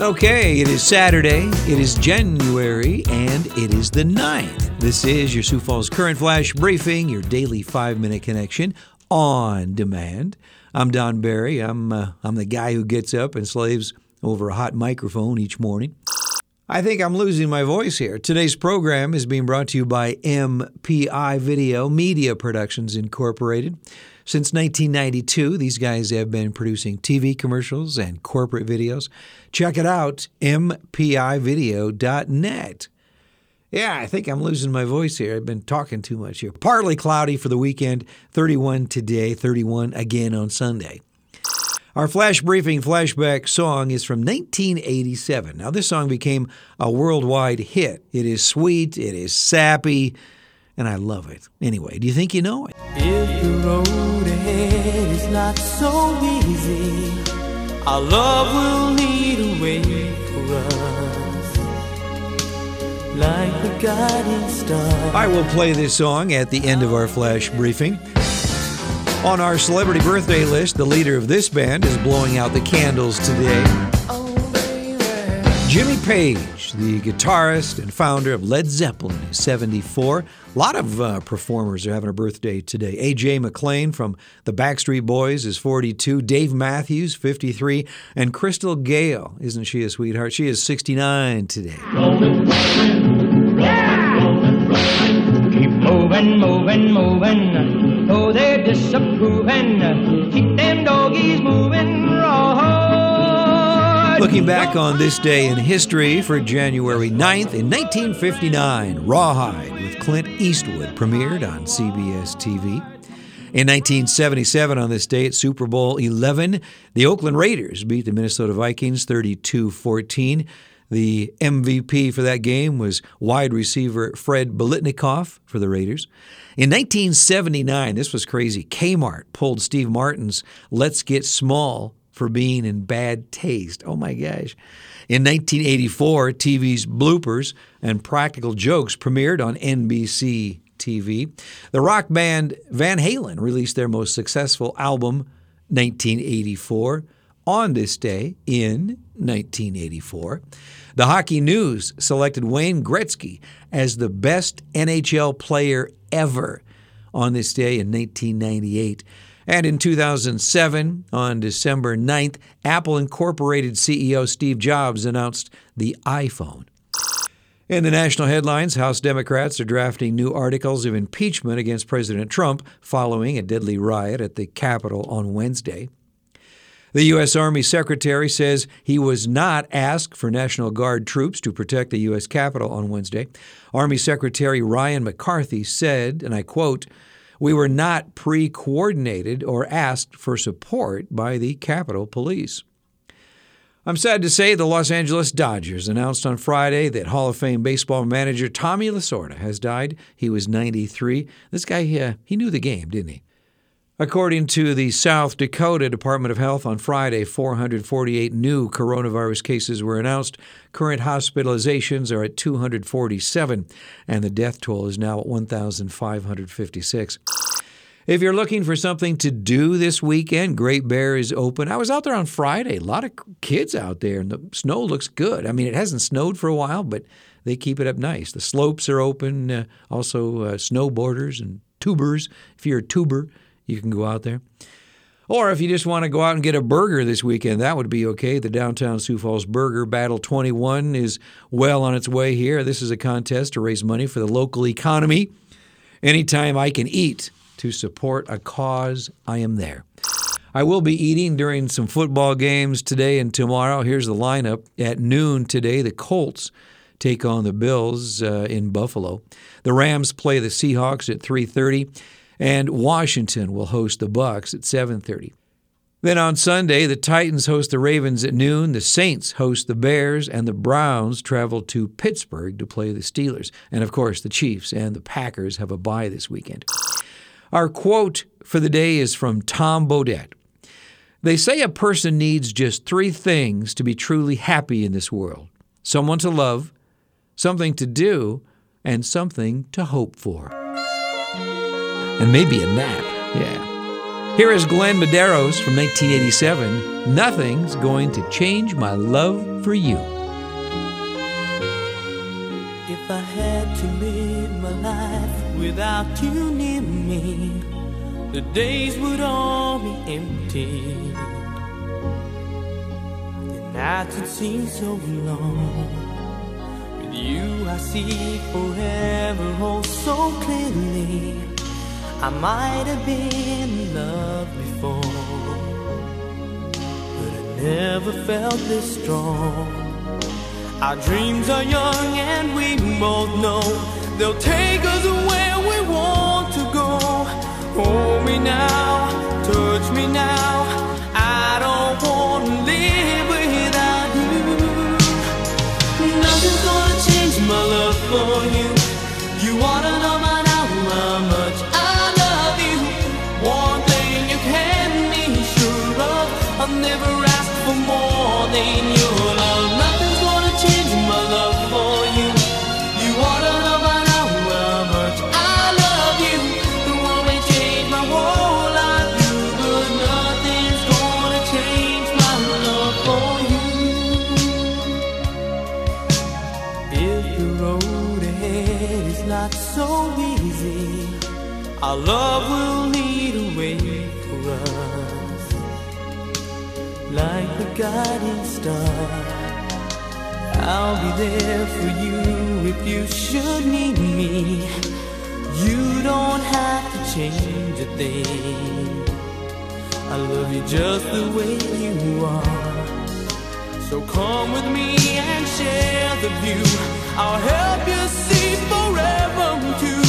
Okay, it is Saturday, it is January, and it is the 9th. This is your Sioux Falls Current Flash Briefing, your daily five minute connection on demand. I'm Don Barry. I'm, uh, I'm the guy who gets up and slaves over a hot microphone each morning. I think I'm losing my voice here. Today's program is being brought to you by MPI Video Media Productions Incorporated. Since 1992, these guys have been producing TV commercials and corporate videos. Check it out, mpivideo.net. Yeah, I think I'm losing my voice here. I've been talking too much here. Partly cloudy for the weekend, 31 today, 31 again on Sunday. Our flash briefing flashback song is from 1987. Now, this song became a worldwide hit. It is sweet, it is sappy, and I love it. Anyway, do you think you know it? If the road ahead is not so easy, our love will lead a way for us. Like the guiding star. I will play this song at the end of our flash briefing. On our celebrity birthday list, the leader of this band is blowing out the candles today. Oh. Jimmy Page, the guitarist and founder of Led Zeppelin, is 74. A lot of uh, performers are having a birthday today. AJ McLean from the Backstreet Boys is 42. Dave Matthews, 53. And Crystal Gayle, isn't she a sweetheart? She is 69 today. Keep moving, moving, moving. Though they're disapproving, keep them doggies moving. Looking back on this day in history for January 9th in 1959, Rawhide with Clint Eastwood premiered on CBS TV. In 1977, on this day at Super Bowl 11, the Oakland Raiders beat the Minnesota Vikings 32 14. The MVP for that game was wide receiver Fred Biletnikoff for the Raiders. In 1979, this was crazy. Kmart pulled Steve Martin's Let's Get Small for being in bad taste. Oh my gosh. In 1984, TV's Bloopers and Practical Jokes premiered on NBC TV. The rock band Van Halen released their most successful album, 1984, on this day in 1984. The Hockey News selected Wayne Gretzky as the best NHL player ever on this day in 1998. And in 2007, on December 9th, Apple Incorporated CEO Steve Jobs announced the iPhone. In the national headlines, House Democrats are drafting new articles of impeachment against President Trump following a deadly riot at the Capitol on Wednesday. The U.S. Army Secretary says he was not asked for National Guard troops to protect the U.S. Capitol on Wednesday. Army Secretary Ryan McCarthy said, and I quote, We were not pre coordinated or asked for support by the Capitol Police. I'm sad to say the Los Angeles Dodgers announced on Friday that Hall of Fame baseball manager Tommy Lasorda has died. He was 93. This guy, uh, he knew the game, didn't he? According to the South Dakota Department of Health on Friday, 448 new coronavirus cases were announced. Current hospitalizations are at 247, and the death toll is now at 1,556. If you're looking for something to do this weekend, Great Bear is open. I was out there on Friday. A lot of kids out there, and the snow looks good. I mean, it hasn't snowed for a while, but they keep it up nice. The slopes are open, uh, also uh, snowboarders and tubers. If you're a tuber, you can go out there. Or if you just want to go out and get a burger this weekend, that would be okay. The Downtown Sioux Falls Burger Battle 21 is well on its way here. This is a contest to raise money for the local economy. Anytime I can eat to support a cause, I am there. I will be eating during some football games today and tomorrow. Here's the lineup. At noon today, the Colts take on the Bills uh, in Buffalo. The Rams play the Seahawks at 3:30 and Washington will host the Bucs at 7:30. Then on Sunday, the Titans host the Ravens at noon, the Saints host the Bears, and the Browns travel to Pittsburgh to play the Steelers. And of course, the Chiefs and the Packers have a bye this weekend. Our quote for the day is from Tom Bodett. They say a person needs just three things to be truly happy in this world someone to love, something to do, and something to hope for and maybe a nap. Yeah. Here is Glenn Medeiros from 1987. Nothing's going to change my love for for you. If I had to live my life without you near me, the days would all be empty. The nights would seem so long. With you, I see forever oh so clearly. I might have been in love before, but I never felt this strong. Our dreams are young and we both know they'll take us where our love will lead a way for us. Like the guiding star, I'll be there for you if you should need me. You don't have to change a thing. I love you just the way you are. So come with me and share the view. I'll help you see forever too.